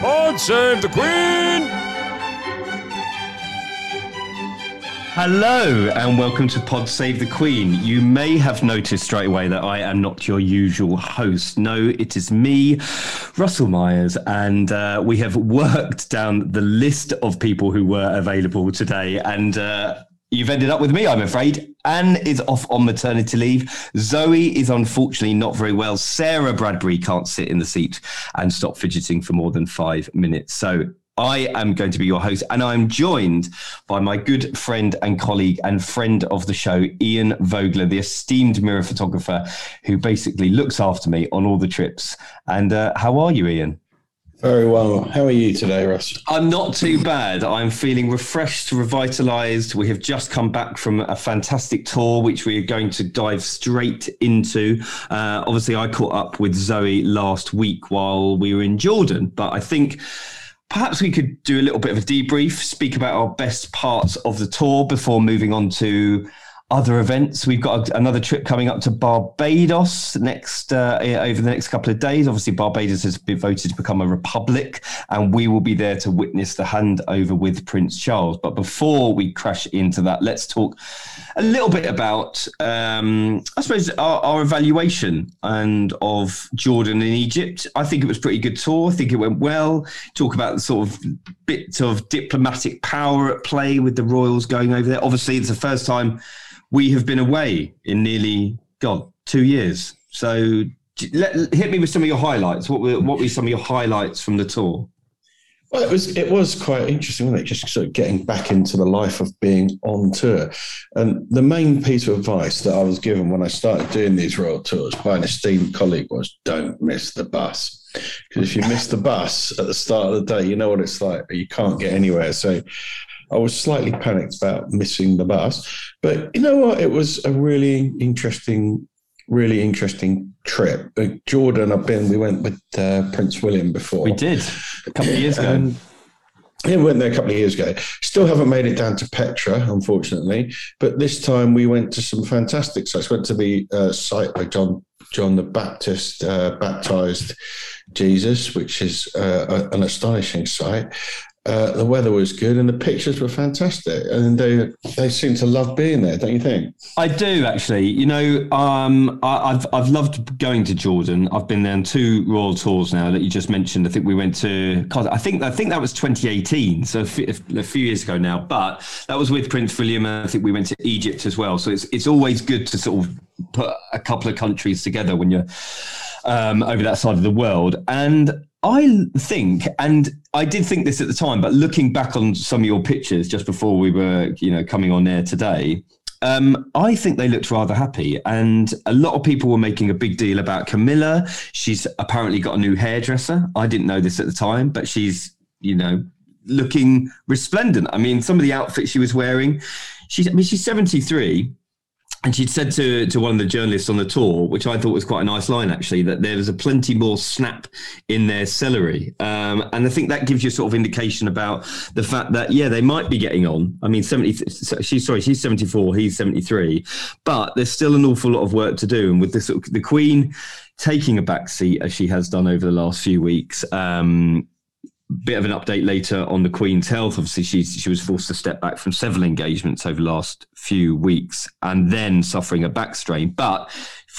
Pod save the Queen! Hello and welcome to Pod Save the Queen. You may have noticed straight away that I am not your usual host. No, it is me, Russell Myers, and uh, we have worked down the list of people who were available today. And uh, You've ended up with me, I'm afraid. Anne is off on maternity leave. Zoe is unfortunately not very well. Sarah Bradbury can't sit in the seat and stop fidgeting for more than five minutes. So I am going to be your host, and I'm joined by my good friend and colleague and friend of the show, Ian Vogler, the esteemed mirror photographer who basically looks after me on all the trips. And uh, how are you, Ian? Very well. How are you today, Russ? I'm not too bad. I'm feeling refreshed, revitalized. We have just come back from a fantastic tour, which we are going to dive straight into. Uh, obviously, I caught up with Zoe last week while we were in Jordan, but I think perhaps we could do a little bit of a debrief, speak about our best parts of the tour before moving on to other events. We've got another trip coming up to Barbados next uh, over the next couple of days. Obviously, Barbados has been voted to become a republic, and we will be there to witness the handover with Prince Charles. But before we crash into that, let's talk a little bit about, um, I suppose, our, our evaluation and of Jordan and Egypt. I think it was a pretty good tour. I think it went well. Talk about the sort of bits of diplomatic power at play with the royals going over there. Obviously, it's the first time we have been away in nearly God two years. So let, hit me with some of your highlights. What were what were some of your highlights from the tour? Well, it was it was quite interesting, wasn't it? Just sort of getting back into the life of being on tour. And the main piece of advice that I was given when I started doing these royal tours by an esteemed colleague was don't miss the bus. Because if you miss the bus at the start of the day, you know what it's like. You can't get anywhere. So I was slightly panicked about missing the bus. But you know what? It was a really interesting, really interesting trip. Uh, Jordan, I've been, we went with uh, Prince William before. We did a couple of years ago. Um, yeah, we went there a couple of years ago. Still haven't made it down to Petra, unfortunately. But this time we went to some fantastic sites. Went to the uh, site where John John the Baptist uh, baptized Jesus, which is uh, an astonishing sight. Uh, the weather was good and the pictures were fantastic, and they they seem to love being there, don't you think? I do actually. You know, um, I, have I've loved going to Jordan. I've been there on two royal tours now that you just mentioned. I think we went to. I think I think that was 2018, so a few years ago now. But that was with Prince William, and I think we went to Egypt as well. So it's it's always good to sort of put a couple of countries together when you're um, over that side of the world. And I think, and I did think this at the time, but looking back on some of your pictures just before we were, you know, coming on air today, um, I think they looked rather happy. And a lot of people were making a big deal about Camilla. She's apparently got a new hairdresser. I didn't know this at the time, but she's, you know, looking resplendent. I mean, some of the outfits she was wearing, she's, I mean, she's 73 and she'd said to, to one of the journalists on the tour, which I thought was quite a nice line actually, that there was a plenty more snap in their celery. Um, and I think that gives you sort of indication about the fact that, yeah, they might be getting on. I mean, 70, she's sorry, she's 74, he's 73, but there's still an awful lot of work to do. And with this, the Queen taking a back seat as she has done over the last few weeks, um, bit of an update later on the Queen's health. Obviously, she she was forced to step back from several engagements over the last few weeks, and then suffering a back strain. But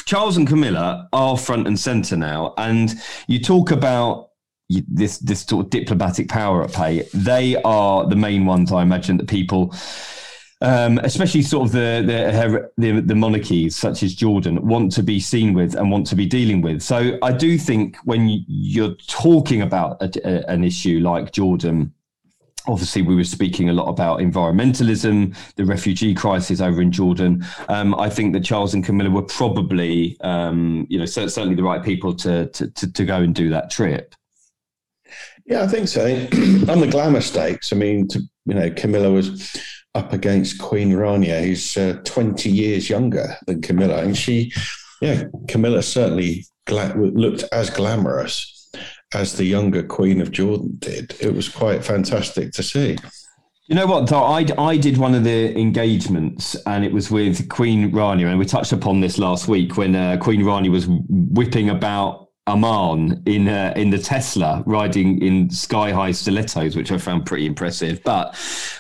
Charles and Camilla are front and centre now, and you talk about this this sort of diplomatic power at play. They are the main ones, I imagine, that people um, especially sort of the, the, the the monarchies such as Jordan want to be seen with and want to be dealing with. So I do think when you're talking about a, a, an issue like Jordan, obviously we were speaking a lot about environmentalism, the refugee crisis over in Jordan. Um, I think that Charles and Camilla were probably, um, you know, certainly the right people to, to, to to go and do that trip. Yeah, I think so. On the glamour stakes, I mean, to, you know, Camilla was up against Queen Rania, who's uh, 20 years younger than Camilla. And she, yeah, Camilla certainly gla- looked as glamorous as the younger Queen of Jordan did. It was quite fantastic to see. You know what? So I, I did one of the engagements and it was with Queen Rania. And we touched upon this last week when uh, Queen Rania was whipping about Amman in uh, in the Tesla, riding in sky high stilettos, which I found pretty impressive. But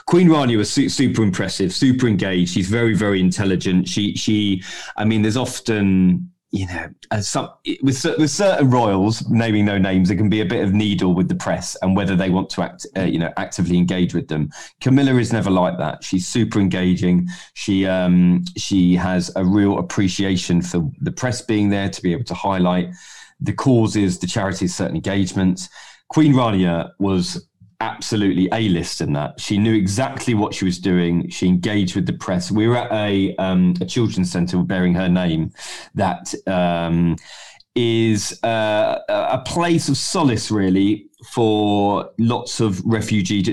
Queen Rania was su- super impressive, super engaged. She's very very intelligent. She she, I mean, there's often you know, as some with with certain royals, naming no names, there can be a bit of needle with the press and whether they want to act, uh, you know, actively engage with them. Camilla is never like that. She's super engaging. She um, she has a real appreciation for the press being there to be able to highlight the causes, the charities, certain engagements. Queen Rania was absolutely a list in that. She knew exactly what she was doing. She engaged with the press. We were at a um, a children's centre bearing her name that um, is uh, a place of solace, really, for lots of refugee,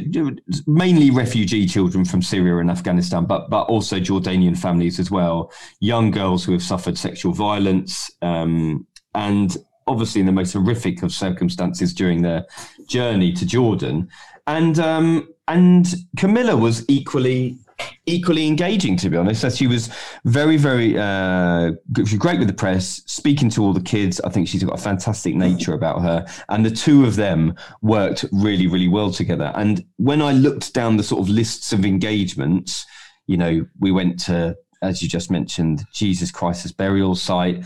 mainly refugee children from Syria and Afghanistan, but but also Jordanian families as well. Young girls who have suffered sexual violence. Um, and obviously in the most horrific of circumstances during their journey to Jordan, and um, and Camilla was equally equally engaging to be honest. As she was very very uh she great with the press speaking to all the kids. I think she's got a fantastic nature about her. And the two of them worked really really well together. And when i looked down the sort of lists of engagements you know we went to as you just mentioned jesus christ's burial site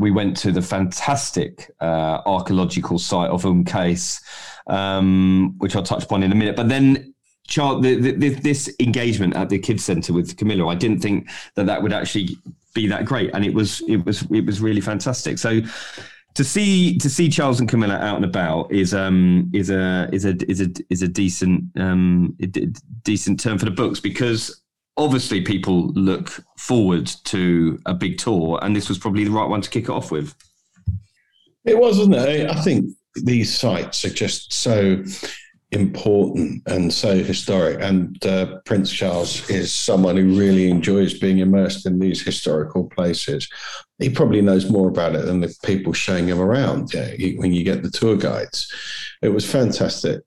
we went to the fantastic uh, archaeological site of Umm Qais, um, which I'll touch upon in a minute. But then, Charles, the, the, this engagement at the kids centre with Camilla, I didn't think that that would actually be that great, and it was. It was. It was really fantastic. So. To see to see Charles and Camilla out and about is um is a is a is a is a decent um decent term for the books because obviously people look forward to a big tour, and this was probably the right one to kick it off with. It was, wasn't it? I think these sites are just so important and so historic. And uh, Prince Charles is someone who really enjoys being immersed in these historical places. He probably knows more about it than the people showing him around yeah, when you get the tour guides. It was fantastic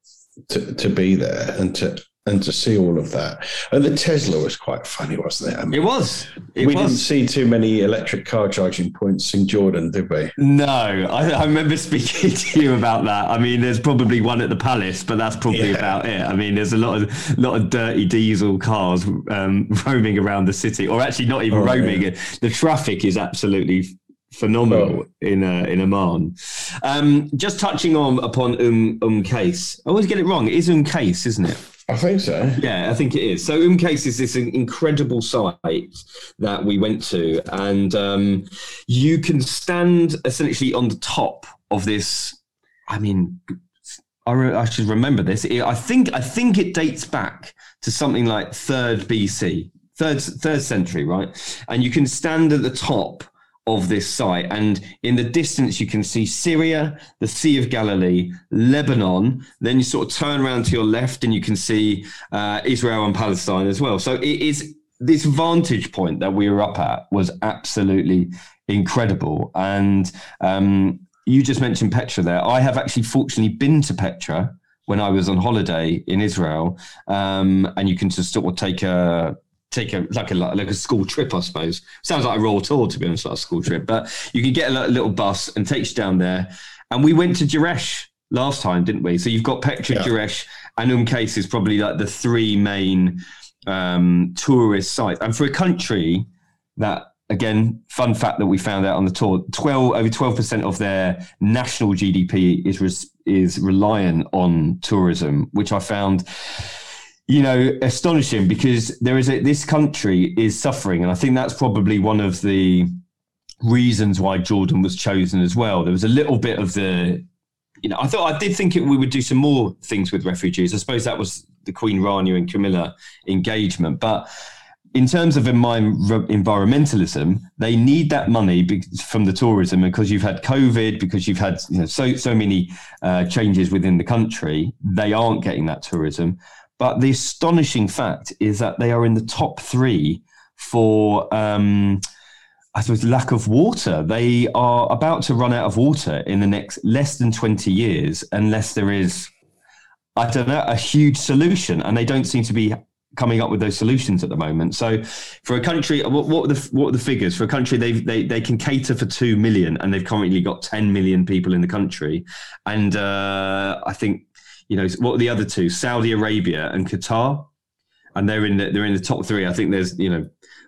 to, to be there and to and to see all of that. And the Tesla was quite funny, wasn't it? I mean, it was. It we was. didn't see too many electric car charging points in Jordan, did we? No, I, I, remember speaking to you about that. I mean, there's probably one at the Palace, but that's probably yeah. about it. I mean, there's a lot of lot of dirty diesel cars um, roaming around the city, or actually not even oh, roaming. Yeah. The traffic is absolutely phenomenal oh. in uh, in Amman. Um, just touching on upon Um Um Qais. I always get it wrong. It is Um Case, isn't it? I think so. Yeah, I think it is. So Qais is this incredible site that we went to, and um, you can stand essentially on the top of this. I mean, I, re- I should remember this. I think I think it dates back to something like third BC, third third century, right? And you can stand at the top of this site. And in the distance, you can see Syria, the Sea of Galilee, Lebanon. Then you sort of turn around to your left and you can see uh, Israel and Palestine as well. So it is this vantage point that we were up at was absolutely incredible. And um, you just mentioned Petra there. I have actually fortunately been to Petra when I was on holiday in Israel, um, and you can just sort of take a take a like a like a school trip, I suppose. Sounds like a royal tour to be honest, like a school trip. But you can get a little bus and takes you down there. And we went to Jerash last time, didn't we? So you've got Petra, yeah. And Qais is probably like the three main um, tourist sites. And for a country that again, fun fact that we found out on the tour: twelve over twelve percent of their national GDP is res, is reliant on tourism, which I found you know, astonishing because there is a, this country is suffering, and I think that's probably one of the reasons why Jordan was chosen as well. There was a little bit of the, you know, I thought I did think it, we would do some more things with refugees. I suppose that was the Queen Rania and Camilla engagement, but in terms of environmentalism, they need that money from the tourism because you've had COVID, because you've had you know, so so many uh, changes within the country. They aren't getting that tourism. But the astonishing fact is that they are in the top three for, um, I suppose, lack of water. They are about to run out of water in the next less than 20 years, unless there is, I don't know, a huge solution. And they don't seem to be coming up with those solutions at the moment. So, for a country, what, what are the what are the figures for a country? They they they can cater for two million, and they've currently got ten million people in the country. And uh, I think you know what are the other two? Saudi Arabia and Qatar, and they're in the, they're in the top three. I think there's you know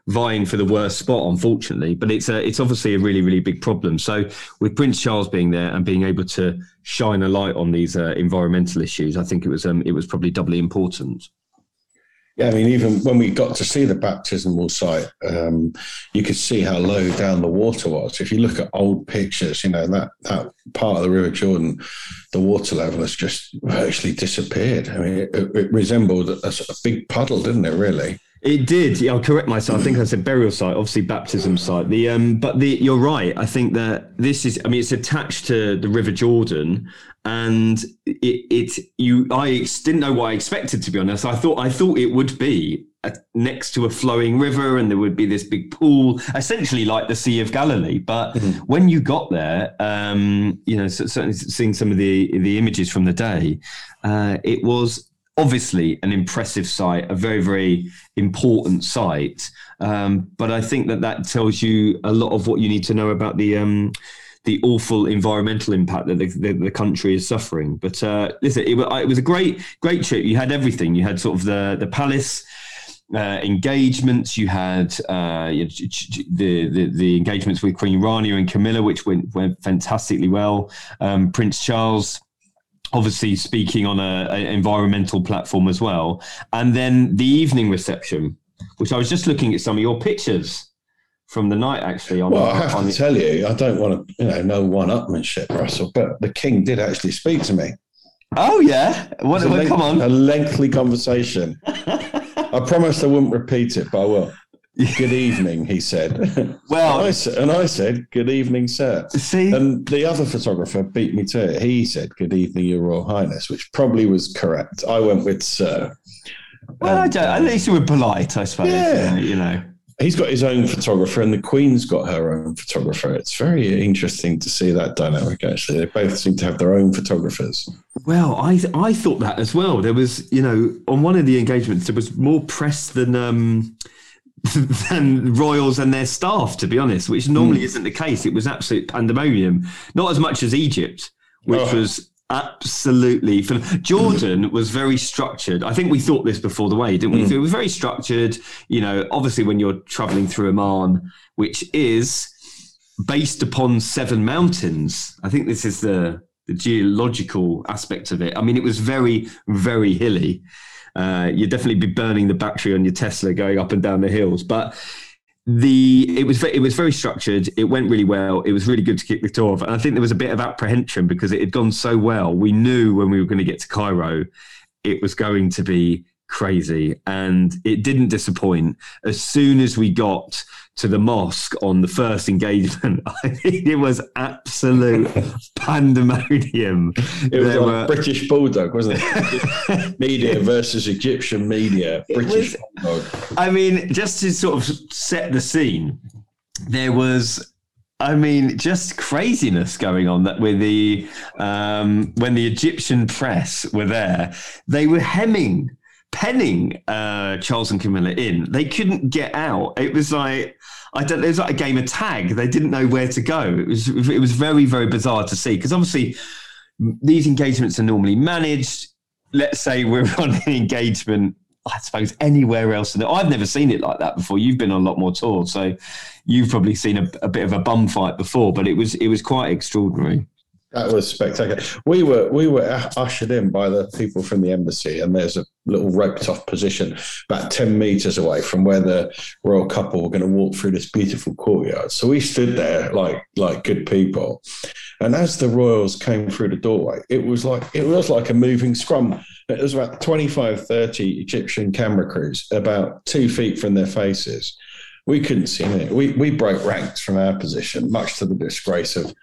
vying for the worst spot, unfortunately. But it's a, it's obviously a really, really big problem. So with Prince Charles being there and being able to shine a light on these uh, environmental issues, I think it was um, it was probably doubly important. Yeah, I mean, even when we got to see the baptismal site, um, you could see how low down the water was. If you look at old pictures, you know that that part of the River Jordan, the water level has just virtually disappeared. I mean, it, it resembled a, a big puddle, didn't it? Really. It did. Yeah, I'll correct myself. I think I said burial site, obviously baptism site. The um, but the you're right. I think that this is. I mean, it's attached to the River Jordan, and it it you. I didn't know what I expected to be honest. I thought I thought it would be a, next to a flowing river, and there would be this big pool, essentially like the Sea of Galilee. But mm-hmm. when you got there, um, you know, certainly seeing some of the the images from the day, uh, it was obviously an impressive site, a very, very important site. Um, but I think that that tells you a lot of what you need to know about the um, the awful environmental impact that the, the, the country is suffering. But uh, listen, it, it, was a great, great trip. You had everything. You had sort of the the palace. Uh, engagements. You had uh, the, the, the engagements with Queen Rania and Camilla, which went went fantastically well. Um, Prince Charles obviously speaking on a, a, environmental platform as well. And then the evening reception, which I was just looking at some of your pictures from the night actually. On, well, I have to the, tell you, I don't want to, you know, no one-upmanship, Russell, but the king did actually speak to me. Oh yeah, what? what come on, a lengthy conversation. I promised I wouldn't repeat it, but I will. Good evening, he said. Well, and I, and I, said, "Good evening, sir." See, and the other photographer beat me to it. He said, "Good evening, Your Royal Highness," which probably was correct. I went with "sir." Well, and, at least you were polite, I suppose. Yeah, you know. He's got his own photographer, and the Queen's got her own photographer. It's very interesting to see that dynamic. Actually, they both seem to have their own photographers. Well, I I thought that as well. There was, you know, on one of the engagements, there was more press than. Um, than royals and their staff, to be honest, which normally mm. isn't the case. It was absolute pandemonium, not as much as Egypt, which oh. was absolutely Jordan was very structured. I think we thought this before the way, didn't we? Mm. It was very structured. You know, obviously when you're traveling through Amman, which is based upon seven mountains. I think this is the the geological aspect of it. I mean, it was very, very hilly uh, you'd definitely be burning the battery on your Tesla going up and down the hills. But the it was it was very structured. It went really well. It was really good to kick the tour off. And I think there was a bit of apprehension because it had gone so well. We knew when we were going to get to Cairo, it was going to be crazy, and it didn't disappoint. As soon as we got to the mosque on the first engagement. I mean, it was absolute pandemonium. It was like were... British Bulldog, wasn't it? media versus Egyptian media. British was, Bulldog. I mean, just to sort of set the scene, there was I mean, just craziness going on that with the um, when the Egyptian press were there, they were hemming penning uh, Charles and Camilla in. They couldn't get out. It was like I don't. It was like a game of tag. They didn't know where to go. It was it was very very bizarre to see because obviously these engagements are normally managed. Let's say we're on an engagement. I suppose anywhere else. In the, I've never seen it like that before. You've been on a lot more tours, so you've probably seen a, a bit of a bum fight before. But it was it was quite extraordinary. That was spectacular. We were we were ushered in by the people from the embassy, and there's a little roped off position about ten meters away from where the royal couple were going to walk through this beautiful courtyard. So we stood there like like good people, and as the royals came through the doorway, it was like it was like a moving scrum. It was about 25, 30 Egyptian camera crews about two feet from their faces. We couldn't see it. We we broke ranks from our position, much to the disgrace of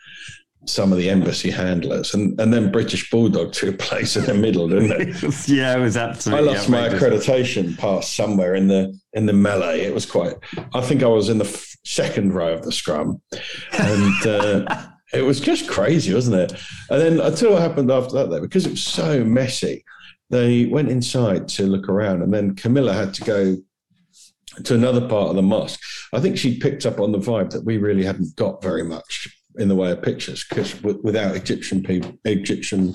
some of the embassy handlers, and, and then British Bulldog took a place in the middle, didn't it? yeah, it was absolutely. I lost my accreditation pass somewhere in the in the melee. It was quite. I think I was in the f- second row of the scrum, and uh, it was just crazy, wasn't it? And then I tell you what happened after that, though, because it was so messy. they went inside to look around, and then Camilla had to go to another part of the mosque. I think she picked up on the vibe that we really hadn't got very much in the way of pictures because without Egyptian people, Egyptian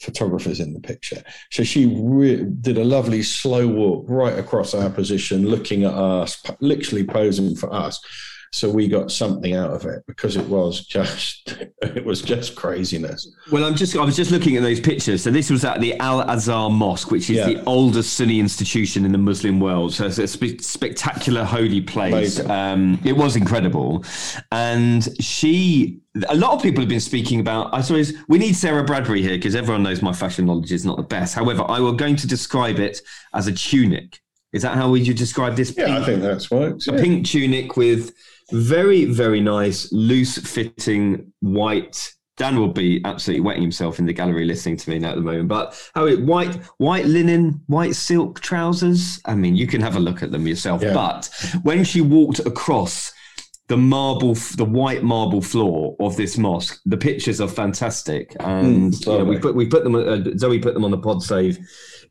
photographers in the picture. So she re- did a lovely slow walk right across our position, looking at us, literally posing for us so we got something out of it because it was just it was just craziness. Well i'm just i was just looking at those pictures. So this was at the al azhar mosque which is yeah. the oldest sunni institution in the muslim world. So it's a spe- spectacular holy place. Um, it was incredible. And she a lot of people have been speaking about i suppose we need sarah bradbury here because everyone knows my fashion knowledge is not the best. However i was going to describe it as a tunic. Is that how would you describe this? Yeah, pink, I think that's right. A pink tunic with very, very nice, loose fitting white. Dan will be absolutely wetting himself in the gallery listening to me now at the moment. But how oh, white, white linen, white silk trousers. I mean, you can have a look at them yourself. Yeah. But when she walked across the marble, the white marble floor of this mosque, the pictures are fantastic. And mm, you know, we put we put them. Uh, Zoe put them on the Pod Save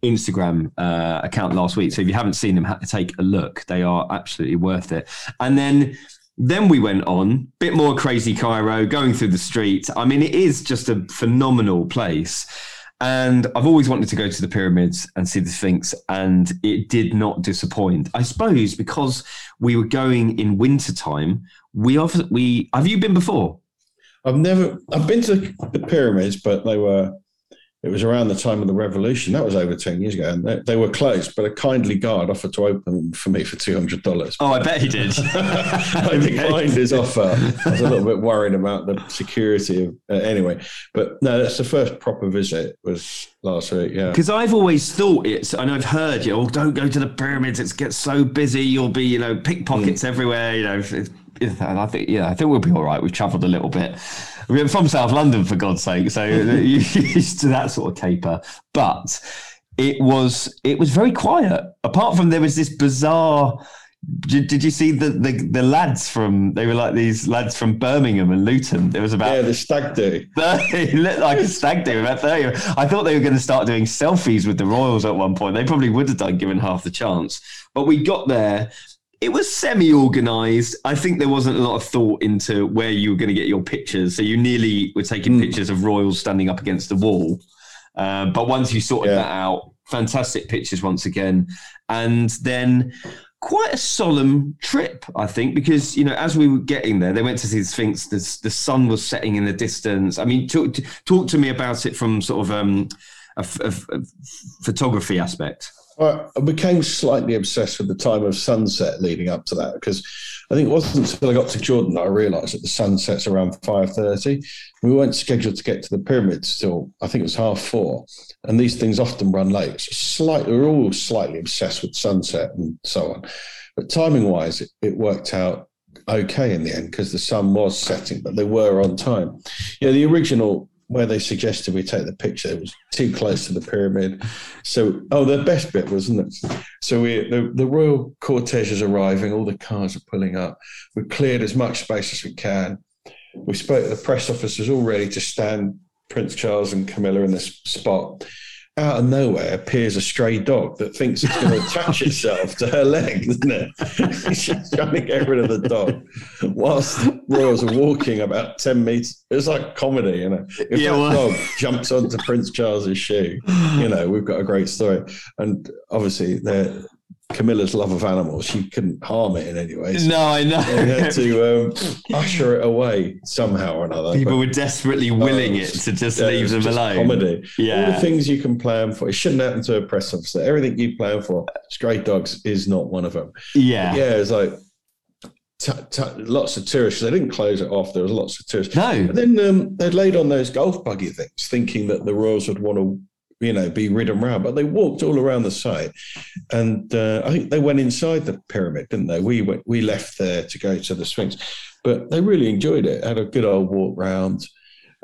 Instagram uh, account last week. So if you haven't seen them, take a look. They are absolutely worth it. And then then we went on, a bit more crazy Cairo, going through the streets. I mean, it is just a phenomenal place. And I've always wanted to go to the pyramids and see the Sphinx, and it did not disappoint. I suppose because we were going in wintertime, we often we have you been before? I've never I've been to the pyramids, but they were it was around the time of the revolution. That was over 10 years ago. And they, they were closed, but a kindly guard offered to open them for me for $200. Oh, I bet he did. I declined his offer. I was a little bit worried about the security of, uh, anyway. But no, that's the first proper visit was last week. Yeah. Because I've always thought it's, and I've heard, you know, don't go to the pyramids. It gets so busy. You'll be, you know, pickpockets mm. everywhere. You know, and I think, yeah, I think we'll be all right. We've traveled a little bit. We're from South London, for God's sake. So used to that sort of caper. But it was it was very quiet. Apart from there was this bizarre. Did, did you see the, the the lads from? They were like these lads from Birmingham and Luton. There was about yeah, the stag do. It looked like a stag do about thirty. I thought they were going to start doing selfies with the Royals at one point. They probably would have done, given half the chance. But we got there it was semi-organized. I think there wasn't a lot of thought into where you were going to get your pictures. So you nearly were taking mm. pictures of royals standing up against the wall. Uh, but once you sorted yeah. that out, fantastic pictures once again. And then quite a solemn trip, I think, because you know, as we were getting there, they went to see the Sphinx. The, the sun was setting in the distance. I mean, talk, talk to me about it from sort of um, a, a, a photography aspect. I became slightly obsessed with the time of sunset leading up to that because I think it wasn't until I got to Jordan that I realised that the sun sets around five thirty. We weren't scheduled to get to the pyramids till I think it was half four, and these things often run late. So slightly, we're all slightly obsessed with sunset and so on, but timing wise, it, it worked out okay in the end because the sun was setting, but they were on time. Yeah, the original where they suggested we take the picture it was too close to the pyramid. So oh the best bit wasn't it? So we the, the royal cortege is arriving all the cars are pulling up. We've cleared as much space as we can. We spoke the press officers all ready to stand prince charles and camilla in this spot out of nowhere appears a stray dog that thinks it's going to attach itself to her leg, isn't it? She's trying to get rid of the dog whilst the royals are walking about 10 meters. It's like comedy, you know. If yeah, that well. dog jumps onto Prince Charles's shoe, you know, we've got a great story. And obviously, they're Camilla's love of animals, she couldn't harm it in any way. So no, I know. We had to um, usher it away somehow or another. People but, were desperately willing uh, it to just yeah, leave them just alone. Comedy. Yeah. All the things you can plan for. It shouldn't happen to a press officer. Everything you plan for, stray dogs is not one of them. Yeah. But yeah, it's like T- t- lots of tourists. They didn't close it off. There was lots of tourists. No. But then um, they laid on those golf buggy things, thinking that the Royals would want to you know, be ridden around. But they walked all around the site, and uh, I think they went inside the pyramid, didn't they? We went, we left there to go to the Sphinx, but they really enjoyed it. Had a good old walk round,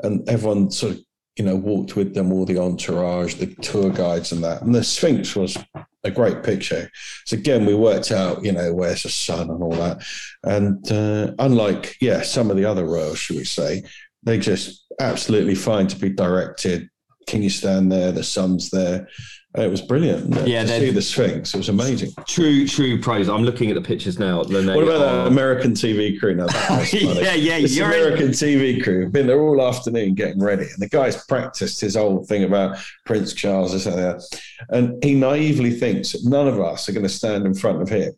and everyone sort of, you know, walked with them, all the entourage, the tour guides, and that. And the Sphinx was a great picture. So again, we worked out, you know, where's the sun and all that. And uh, unlike, yeah, some of the other royals, should we say, they just absolutely fine to be directed can you stand there? The sun's there. Uh, it was brilliant. Yeah, to see the Sphinx. It was amazing. True, true pros. I'm looking at the pictures now. What about are- that American TV crew? Now, that was funny. yeah, yeah. This You're in, American TV crew been there all afternoon getting ready, and the guy's practiced his whole thing about Prince Charles and that, and he naively thinks that none of us are going to stand in front of him,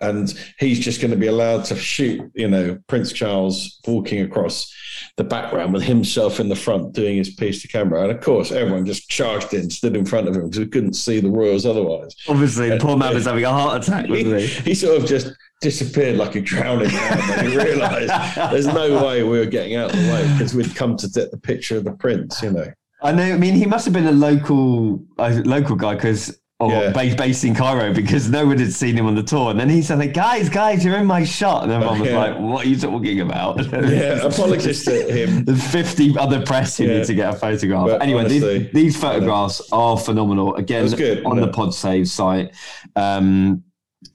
and he's just going to be allowed to shoot, you know, Prince Charles walking across the background with himself in the front doing his piece to camera, and of course everyone just charged in, stood in front of him because we couldn't see the royals otherwise. obviously, poor man was having a heart attack, He, wasn't he? he sort of just disappeared like a drowning man when he realised there's no way we were getting out of the way because we'd come to get the picture of the prince, you know. I know. I mean, he must have been a local, a local guy because. Or Yeah. based, based in Cairo because no one had seen him on the tour. And then he said, like, guys, guys, you're in my shot. And everyone was Yeah. like, what are you talking about? Yeah, apologies to him. There's 50 other press who Yeah. need to get a photograph. But anyway, honestly, these, these photographs are phenomenal. Again, good, on the? PodSave site. Um,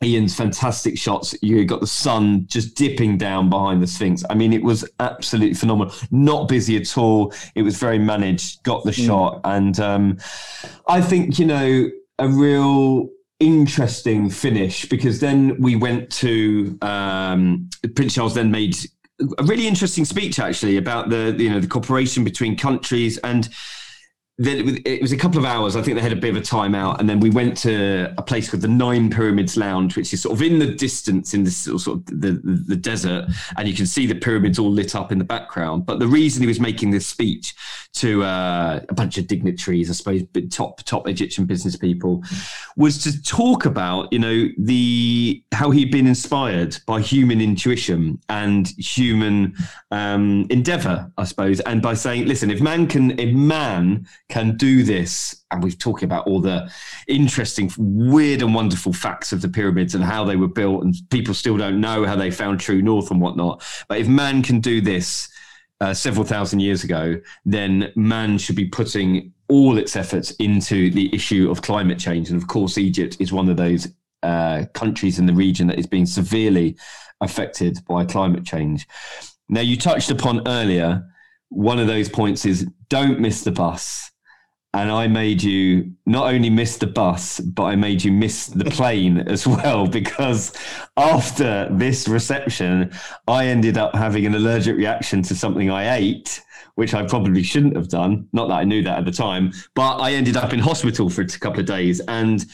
Ian's fantastic shots. You got the sun just dipping down behind the Sphinx. I mean, it was absolutely phenomenal. Not busy at all. It was very managed. Got the Mm. shot, and um, I think you know a real interesting finish because then we went to um, Prince Charles. Then made a really interesting speech actually about the you know the cooperation between countries and then it was, a couple of hours. I think they had a bit of a timeout, and then we went to a place called the Nine Pyramids Lounge, which is sort of in the distance in this sort of the, the, desert, and you can see the pyramids all lit up in the background. But the reason he was making this speech to uh, a bunch of dignitaries, I suppose, top top Egyptian business people, was to talk about you know the how he'd been inspired by human intuition and human um, endeavor, I suppose, and by saying, listen, if man can, if man can do this, and we've talking about all the interesting, weird, and wonderful facts of the pyramids and how they were built, and people still don't know how they found true north and whatnot. But if man can do this uh, several thousand years ago, then man should be putting all its efforts into the issue of climate change. And of course, Egypt is one of those uh, countries in the region that is being severely affected by climate change. Now, you touched upon earlier, one of those points is don't miss the bus. And I made you not only miss the bus, but I made you miss the plane as well, because after this reception, I ended up having an allergic reaction to something I ate, which I probably shouldn't have done. Not that I knew that at the time, but I ended up in hospital for a couple of days. And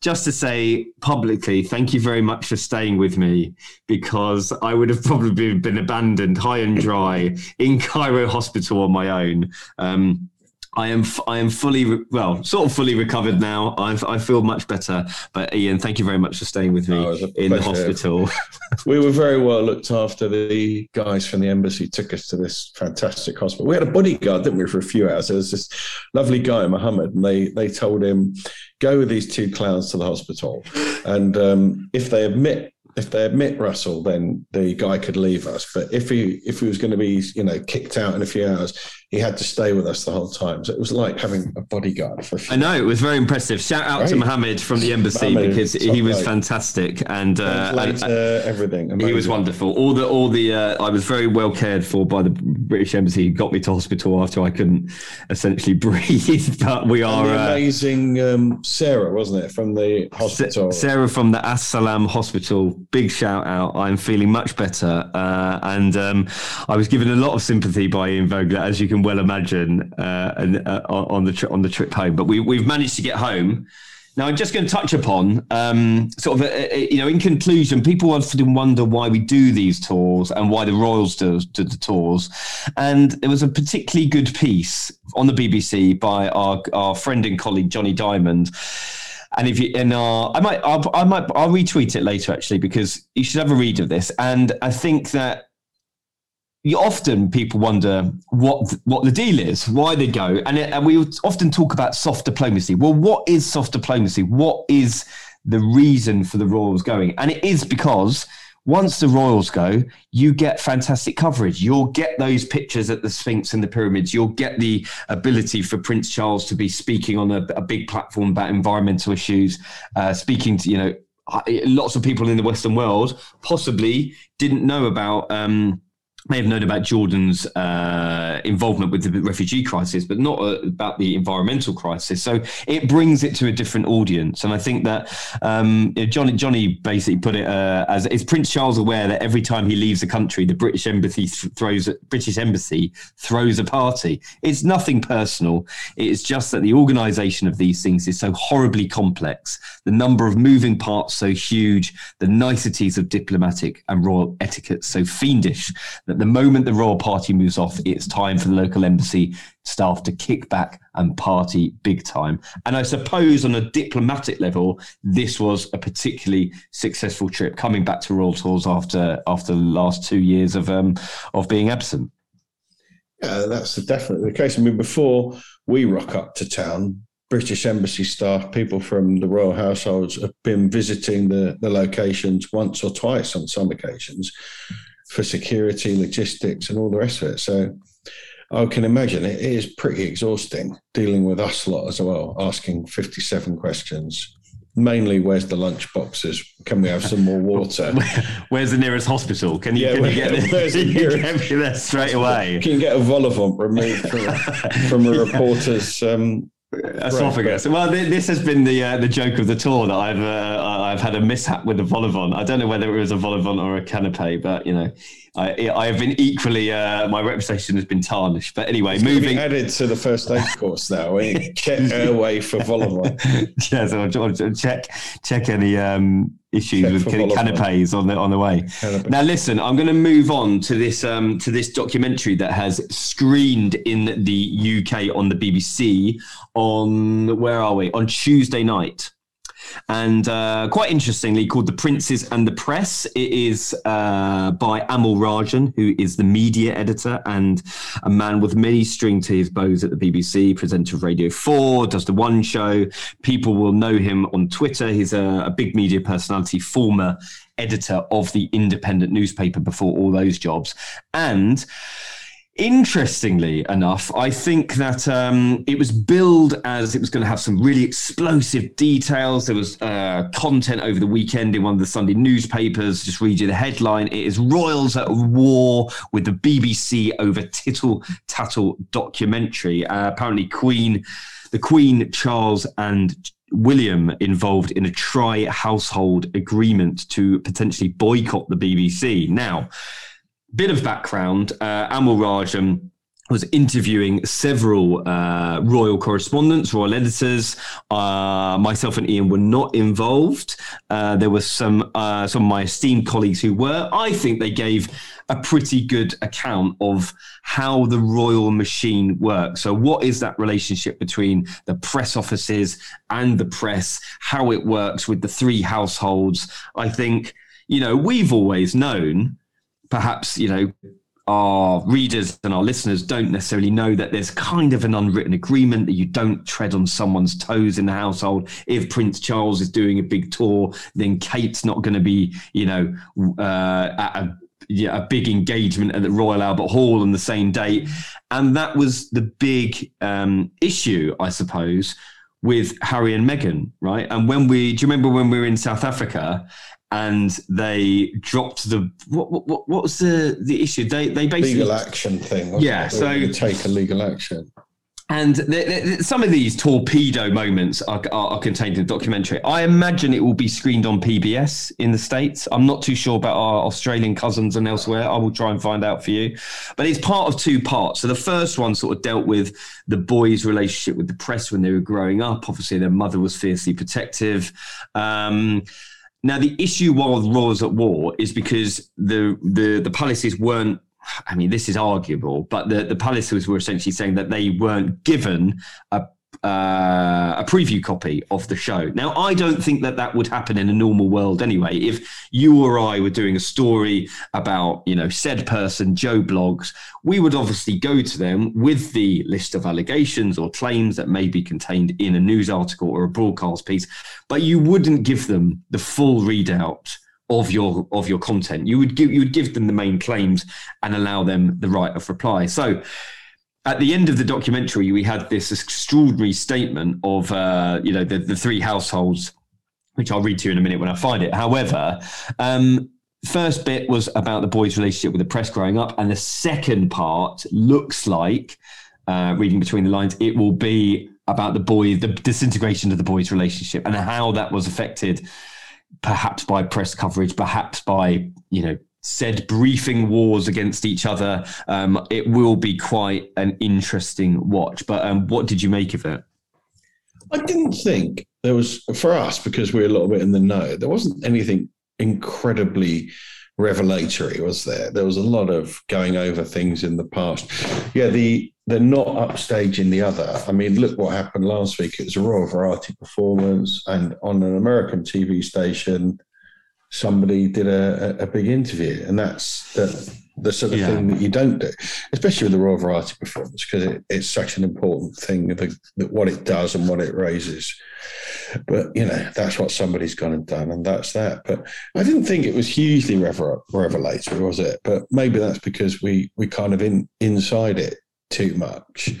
just to say publicly, thank you very much for staying with me because I would have probably been abandoned high and dry in Cairo hospital on my own. Um, I am I am fully re- well, sort of fully recovered now. I I feel much better. But Ian, thank you very much for staying with me Oh, it was a in the hospital. We were very well looked after. The guys from the embassy took us to this fantastic hospital. We had a bodyguard, didn't we, for a few hours? There was this lovely guy, Mohammed, and they they told him, go with these two clowns to the hospital, and um, if they admit if they admit Russell, then the guy could leave us. But if he if he was going to be you know kicked out in a few hours, he had to stay with us the whole time. So it was like having a bodyguard for a few I know it was very impressive. Shout out to. Mohammed from the embassy Mohammed, because he was fantastic and uh, everything. He was wonderful. All the all the uh, I was very well cared for by the British Embassy. He got me to hospital after I couldn't essentially breathe. But we are uh, amazing um, Sarah, wasn't it, from the hospital? Sa- Sarah from the As Salam Hospital. Big shout out. I'm feeling much better, uh, and um, I was given a lot of sympathy by Ian Vogler, as you can well imagine, uh, and, uh, on the tri- on the trip home. But we we've managed to get home. Now, I'm just going to touch upon, um, sort of, uh, uh, you know, in conclusion, people often wonder why we do these tours and why the Royals do, do the tours. And there was a particularly good piece on the BBC by our, our friend and colleague, Jonny Dymond. And if you, and uh, I might, I'll, I might, I'll retweet it later actually, because you should have a read of this. And I think that you often people wonder what what the deal is, why they go, and, it, and we often talk about soft diplomacy. Well, what is soft diplomacy? What is the reason for the Royals going? And it is because once the Royals go, you get fantastic coverage. You'll get those pictures at the Sphinx and the pyramids. You'll get the ability for Prince Charles to be speaking on a, a big platform about environmental issues, uh, speaking to you know lots of people in the Western world possibly didn't know about. Um, may have known about Jordan's uh, involvement with the refugee crisis, but not uh, about the environmental crisis. So it brings it to a different audience, and I think that um, Jonny Jonny basically put it uh, as is Prince Charles aware that every time he leaves the country, the British embassy th- throws British embassy throws a party. It's nothing personal. It's just that the organisation of these things is so horribly complex. The number of moving parts so huge. The niceties of diplomatic and royal etiquette so fiendish that the moment the royal party moves off, it's time for the local embassy staff to kick back and party big time. And I suppose on a diplomatic level, this was a particularly successful trip coming back to Royal Tours after after the last two years of um, of being absent. Yeah, that's definitely the case. I mean, before we rock up to town, British embassy staff, people from the royal households have been visiting the, the locations once or twice on some occasions for security, logistics, and all the rest of it. So I can imagine it is pretty exhausting dealing with us lot as well, asking 57 questions. Mainly, where's the lunch boxes? Can we have some more water? where's the nearest hospital? Can you, yeah, can you get the nearest? there straight away? Can you get a vol-au-vent removed from, from a reporter's um, esophagus. Right. Well, this has been the uh, the joke of the tour that I've uh, I've had a mishap with the vol-au-vent. I don't know whether it was a vol-au-vent or a canapé, but you know, I I have been equally uh, my reputation has been tarnished. But anyway, it's moving added to the first aid course now. check airway for vol-au-vent. yeah, so I'll check check any um, issues with canapes on the on the way. Now, listen, I'm going to move on to this um, to this documentary that has screened in the UK on the BBC on where are we? On Tuesday night and uh, quite interestingly called The Princes and the Press. It is uh, by Amol Rajan, who is the media editor and a man with many strings to his bows at the BBC, presenter of Radio 4, does the One Show. People will know him on Twitter. He's a, a big media personality, former editor of the independent newspaper before all those jobs. And Interestingly enough, I think that um, it was billed as it was going to have some really explosive details. There was uh, content over the weekend in one of the Sunday newspapers. Just read you the headline: "It is royals at war with the BBC over tittle tattle documentary." Uh, apparently, Queen, the Queen, Charles, and William involved in a tri-household agreement to potentially boycott the BBC. Now bit of background uh, Amol Rajan was interviewing several uh, royal correspondents, royal editors. Uh, myself and Ian were not involved. Uh, there were some uh, some of my esteemed colleagues who were. I think they gave a pretty good account of how the royal machine works. So, what is that relationship between the press offices and the press? How it works with the three households? I think you know we've always known perhaps you know our readers and our listeners don't necessarily know that there's kind of an unwritten agreement that you don't tread on someone's toes in the household. If Prince Charles is doing a big tour, then Kate's not going to be, you know, uh, at a yeah, a big engagement at the Royal Albert Hall on the same date. And that was the big um, issue, I suppose, with Harry and Meghan, right? And when we, do you remember when we were in South Africa and they dropped the what, what, what was the the issue? They they basically legal action thing. Yeah, so take a legal action. And the, the, some of these torpedo moments are, are, are, contained in the documentary. I imagine it will be screened on PBS in the States. I'm not too sure about our Australian cousins and elsewhere. I will try and find out for you. But it's part of two parts. So the first one sort of dealt with the boys' relationship with the press when they were growing up. Obviously, their mother was fiercely protective. Um, now, the issue while the Royals at war is because the the the Palaces weren't. I mean, this is arguable, but the the Palaces were essentially saying that they weren't given a uh, a preview copy of the show. Now, I don't think that that would happen in a normal world anyway. If you or I were doing a story about, you know, said person, Joe Bloggs, we would obviously go to them with the list of allegations or claims that may be contained in a news article or a broadcast piece, but you wouldn't give them the full readout of your of your content. You would give you would give them the main claims and allow them the right of reply. So at the end of the documentary, we had this extraordinary statement of, uh, you know, the, the three households, which I'll read to you in a minute when I find it. However, um, first bit was about the boy's relationship with the press growing up, and the second part looks like, uh, reading between the lines, it will be about the boy, the disintegration of the boy's relationship, and how that was affected, perhaps by press coverage, perhaps by you know said briefing wars against each other. Um, it will be quite an interesting watch. But um, what did you make of it? I didn't think there was for us because we're a little bit in the know. There wasn't anything incredibly revelatory, was there? There was a lot of going over things in the past. Yeah, the they're not upstaging the other. I mean, look what happened last week. It was a Royal Variety performance, and on an American TV station, somebody did a, a big interview, and that's the, the sort of yeah. thing that you don't do, especially with the Royal Variety performance, because it, it's such an important thing that, that what it does and what it raises. But you know, that's what somebody's gone and done, and that's that. But I didn't think it was hugely revelatory, was it? But maybe that's because we we kind of in inside it too much.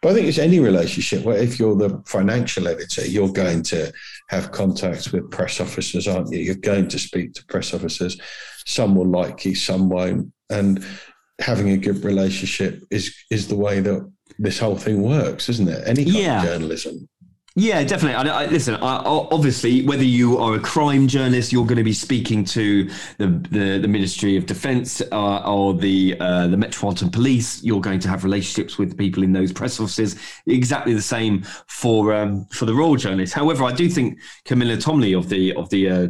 But I think it's any relationship where if you're the financial editor, you're going to have contacts with press officers, aren't you? You're going to speak to press officers. Some will like you, some won't. And having a good relationship is is the way that this whole thing works, isn't it? Any kind yeah. of journalism. Yeah, definitely. I, I, listen, I, obviously, whether you are a crime journalist, you're going to be speaking to the the, the Ministry of Defence uh, or the uh, the Metropolitan Police. You're going to have relationships with people in those press offices. Exactly the same for um, for the royal journalists. However, I do think Camilla Tominey of the of the uh,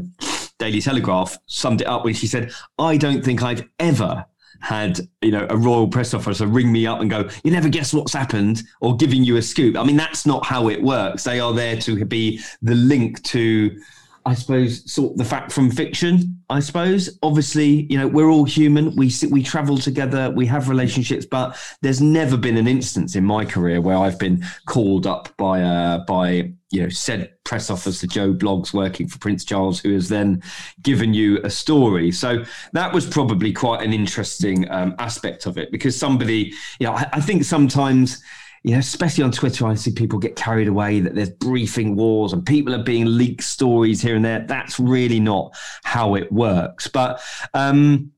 Daily Telegraph summed it up when she said, "I don't think I've ever." Had you know a royal press officer ring me up and go, "You never guess what's happened," or giving you a scoop. I mean, that's not how it works. They are there to be the link to I suppose, sort the fact from fiction. I suppose, obviously, you know, we're all human. We we travel together. We have relationships, but there's never been an instance in my career where I've been called up by uh, by you know said press officer Joe Bloggs working for Prince Charles, who has then given you a story. So that was probably quite an interesting um, aspect of it because somebody, you know, I, I think sometimes you know, especially on Twitter, I see people get carried away that there's briefing wars and people are being leaked stories here and there. That's really not how it works. But um,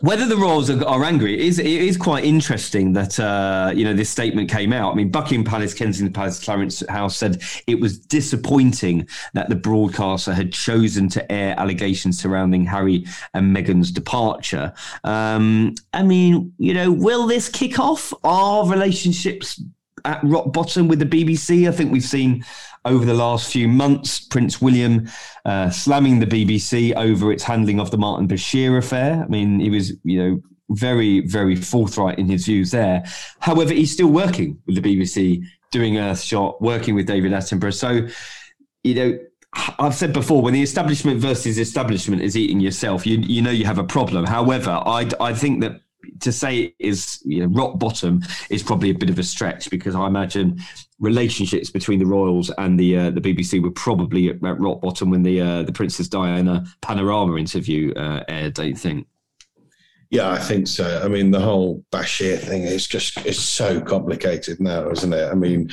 whether the royals are, are, angry it is it is quite interesting that uh, you know this statement came out. I mean, Buckingham Palace, Kensington Palace, Clarence House said it was disappointing that the broadcaster had chosen to air allegations surrounding Harry and Meghan's departure. Um, I mean, you know, will this kick off? Are relationships at rock bottom with the BBC. I think we've seen over the last few months Prince William uh, slamming the BBC over its handling of the Martin Bashir affair. I mean, he was, you know, very, very forthright in his views there. However, he's still working with the BBC, doing Earthshot, working with David Attenborough. So, you know, I've said before, when the establishment versus establishment is eating yourself, you you know you have a problem. However, I I think that to say is you know, rock bottom is probably a bit of a stretch because I imagine relationships between the Royals and the uh, the BBC were probably at, at, rock bottom when the uh, the Princess Diana Panorama interview uh, aired. Don't you think? Yeah, I think so. I mean, the whole Bashir thing is just it's so complicated now, isn't it? I mean,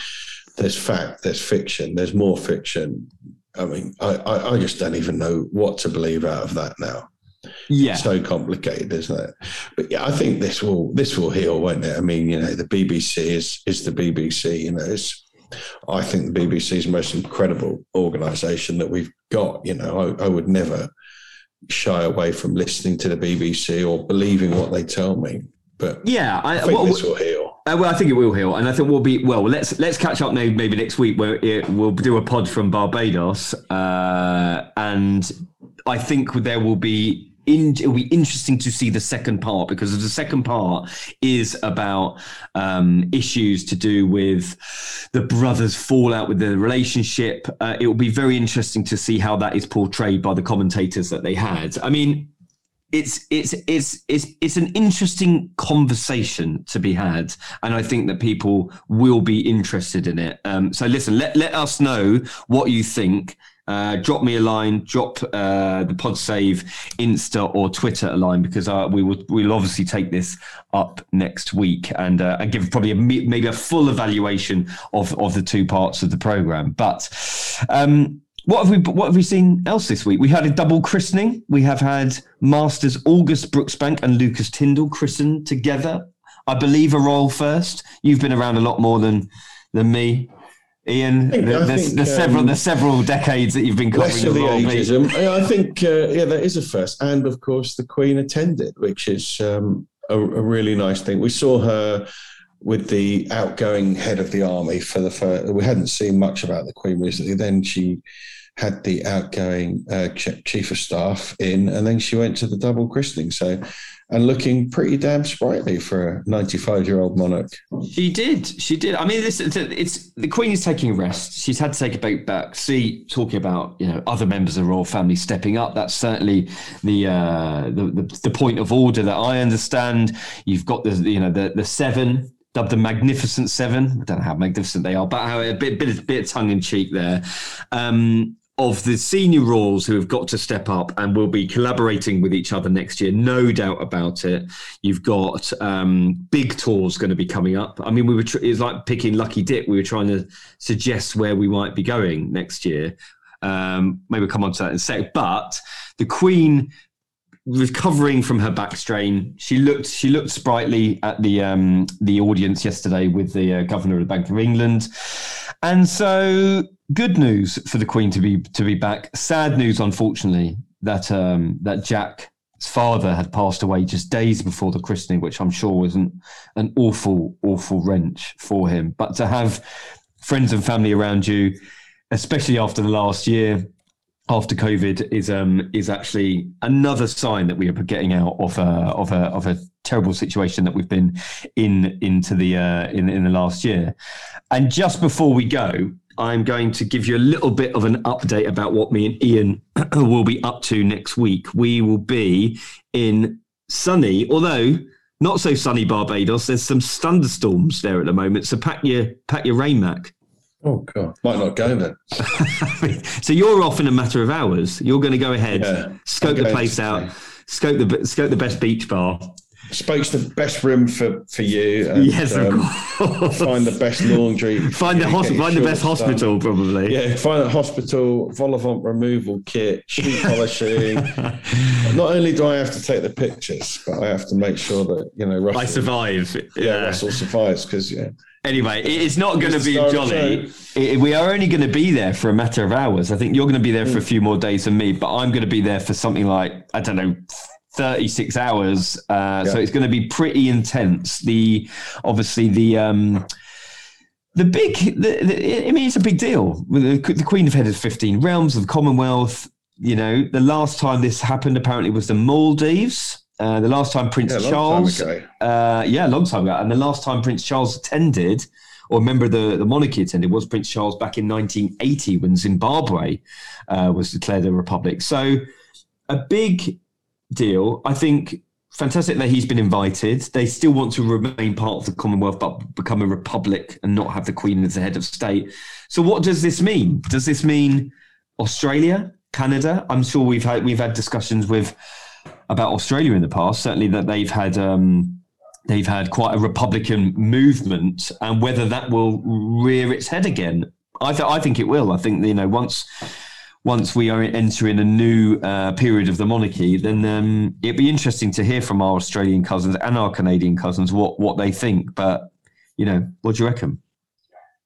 there's fact, there's fiction, there's more fiction. I mean, I, I, I just don't even know what to believe out of that now yeah. So complicated isn't it? But yeah i think this will this will heal won't it? I mean you know the bbc is is the bbc you know it's i think the bbc is the most incredible organization that we've got you know. I, I would never shy away from listening to the bbc or believing what they tell me. But yeah i, I think well, this will heal. uh, well, I think it will heal, and I think we'll be well. Let's let's catch up maybe, maybe next week where it, we'll do a pod from Barbados, uh, and I think there will be in, it'll be interesting to see the second part because the second part is about um, issues to do with the brothers' fallout with the relationship. Uh, it will be very interesting to see how that is portrayed by the commentators that they had. I mean, it's it's it's it's it's an interesting conversation to be had, and I think that people will be interested in it. Um, so listen, let let us know what you think uh, drop me a line, drop uh, the Pod Save Insta or Twitter a line because uh, we will we'll obviously take this up next week and uh, and give probably a, maybe a full evaluation of of the two parts of the program. But um, what have we what have we seen else this week? We had a double christening. We have had Masters August Brooksbank and Lucas Tindall christened together. I believe a royal first. You've been around a lot more than than me. Ian, think- there's, think, there's several um, there's several decades that you've been covering Less the of the royal ageism. Yeah, I think, uh, yeah, that is a first. And of course, the Queen attended, which is um, a, a really nice thing. We saw her with the outgoing head of the army for the first. We hadn't seen much about the Queen recently. Then she had the outgoing uh, chief of staff in, and then she went to the double christening. So, and looking pretty damn sprightly for a 95 year old monarch. She did. She did. I mean, this it's, the Queen is taking a rest. She's had to take a back back seat. Talking about you know other members of the royal family stepping up. That's certainly the uh, the, the the point of order that I understand. You've got the you know the the seven. Dubbed the Magnificent Seven. I don't know how magnificent they are, but how a bit bit bit of tongue in cheek there. Um, of the senior roles who have got to step up and will be collaborating with each other next year, no doubt about it. You've got um, big tours going to be coming up. I mean, we were tr- it was like picking lucky dip. We were trying to suggest where we might be going next year. Um, maybe we'll come on to that in a sec. But the Queen recovering from her back strain, she looked she looked sprightly at the um, the audience yesterday with the uh, governor of the Bank of England, and so good news for the Queen to be to be back. Sad news, unfortunately, that um, that Jack's father had passed away just days before the christening, which I'm sure was an, an awful awful wrench for him. But to have friends and family around you, especially after the last year, after COVID is um is actually another sign that we are getting out of a of a of a terrible situation that we've been in into the uh, in in the last year. And just before we go, I'm going to give you a little bit of an update about what me and Ian will be up to next week. We will be in sunny, although not so sunny Barbados. There's some thunderstorms there at the moment, so pack your pack your rain mac. Oh, God. Might not go then. so you're off in a matter of hours. You're going to go ahead, Yeah. scope the place out, scope the scope the best beach bar. Spoke's the best room for, for you. And, yes, of um, course. find the best laundry. Find the Yeah, hos- get find the best done. hospital, probably. Yeah, find a hospital, Vol-au-vent removal kit, shoe polishing. Not only do I have to take the pictures, but I have to make sure that you know Russell, I survive. yeah, Yeah. Russell survives because yeah, Anyway, it's not going to be the the jolly. It- we are only going to be there for a matter of hours. I think you're going to be there for a few more days than me, but I'm going to be there for something like I don't know. 36 hours uh, so it's going to be pretty intense the obviously the um the big the, the, i mean it's a big deal the, the queen have headed 15 realms of the commonwealth you know the last time this happened apparently was the maldives uh, the last time prince yeah, long charles time ago. uh, yeah, a long time ago. And the last time Prince Charles attended, or a member of the, the monarchy attended, was Prince Charles back in 1980 when Zimbabwe uh, was declared a republic. So a big deal. I think fantastic that he's been invited. They still want to remain part of the Commonwealth, but become a republic and not have the Queen as the head of state. So what does this mean? Does this mean Australia, Canada? I'm sure we've had we've had discussions with about Australia in the past. Certainly that they've had. Um, they've had quite a Republican movement, and whether that will rear its head again, I, th- I think it will. I think you know once once we are entering a new uh, period of the monarchy, then um, it'd be interesting to hear from our Australian cousins and our Canadian cousins what what they think. But you know, what do you reckon?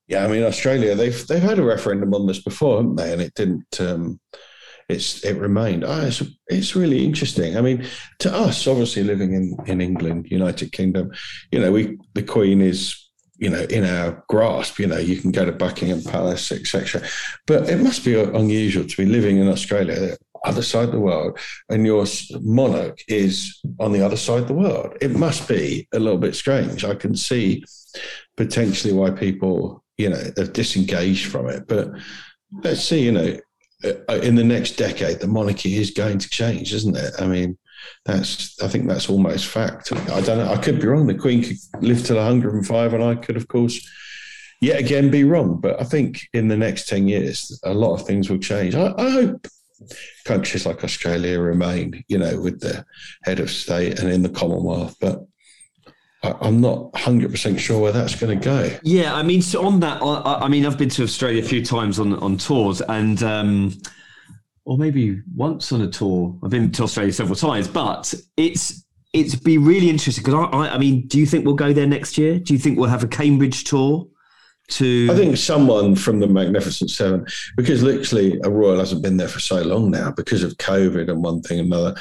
Yeah, I mean Australia, they've they've had a referendum on this before, haven't they? And it didn't. Um, it's it remained. Ah, it's it's really interesting. I mean, to us, obviously living in in England, United Kingdom, you know, we the Queen is you know in our grasp. You know, you can go to Buckingham Palace, etc. But it must be unusual to be living in Australia, the other side of the world, and your monarch is on the other side of the world. It must be a little bit strange. I can see potentially why people you know have disengaged from it, but let's see. You know, uh, in the next decade, the monarchy is going to change, isn't it? I mean, that's I think that's almost fact. I don't know. I could be wrong. The Queen could live till 105, and I could, of course, yet again be wrong. But I think in the next 10 years, a lot of things will change. I, I hope countries like Australia remain, you know, with the head of state and in the Commonwealth. But I'm not 100% sure where that's going to go. Yeah, I mean, so on that, I, I mean, I've been to Australia a few times on on tours, and um, or maybe once on a tour. I've been to Australia several times, but it's it's be really interesting because I, I, I mean, do you think we'll go there next year? Do you think we'll have a Cambridge tour? To I think someone from the Magnificent Seven, because literally a Royal hasn't been there for so long now because of COVID and one thing and another.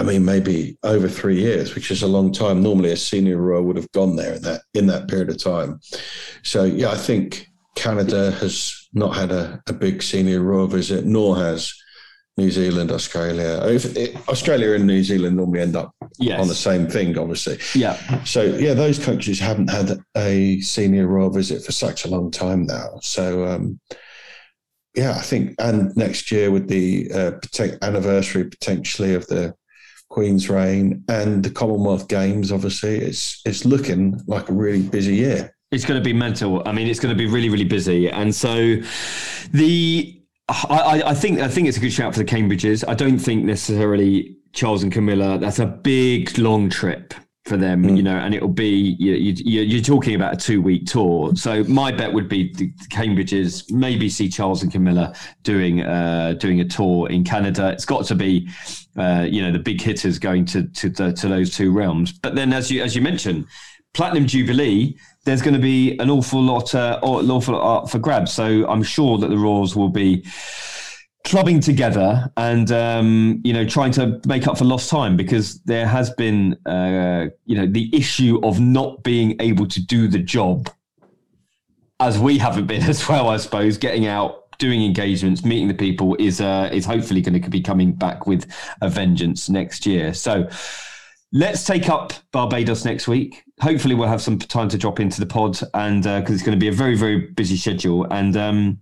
I mean, maybe over three years, which is a long time. Normally, a senior Royal would have gone there in that in that period of time. So, yeah, I think Canada has not had a, a big senior Royal visit, nor has New Zealand, Australia. If it, Australia and New Zealand normally end up yes. on the same thing, obviously. Yeah. So yeah, those countries haven't had a senior royal visit for such a long time now. So um, yeah, I think, and next year with the uh, anniversary potentially of the Queen's reign and the Commonwealth Games, obviously, it's it's looking like a really busy year. It's going to be mental. I mean, it's going to be really, really busy, and so the I, I, think I think it's a good shout for the Cambridges. I don't think necessarily Charles and Camilla. That's a big long trip for them, mm. you know, and it'll be you, you, you're talking about a two week tour. So my bet would be the Cambridges maybe see Charles and Camilla doing uh, doing a tour in Canada. It's got to be uh, you know the big hitters going to to, to those two realms. But then as you as you mentioned, Platinum Jubilee there's going to be an awful lot, uh, an awful lot for grabs. So I'm sure that the Royals will be clubbing together and um, you know trying to make up for lost time because there has been uh, you know the issue of not being able to do the job as we haven't been as well. I suppose getting out. Doing engagements, meeting the people is uh, is hopefully going to be coming back with a vengeance next year. So, let's take up Barbados next week. Hopefully, we'll have some time to drop into the pod, and because uh, it's going to be a very, very busy schedule. And um,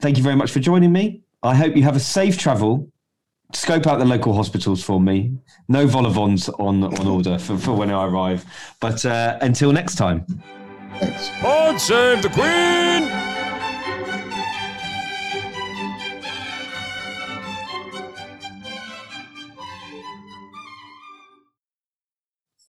thank you very much for joining me. I hope you have a safe travel. Scope out the local hospitals for me. No vol-au-vents on on order for, for when I arrive. But uh, until next time. Thanks. God save the Queen!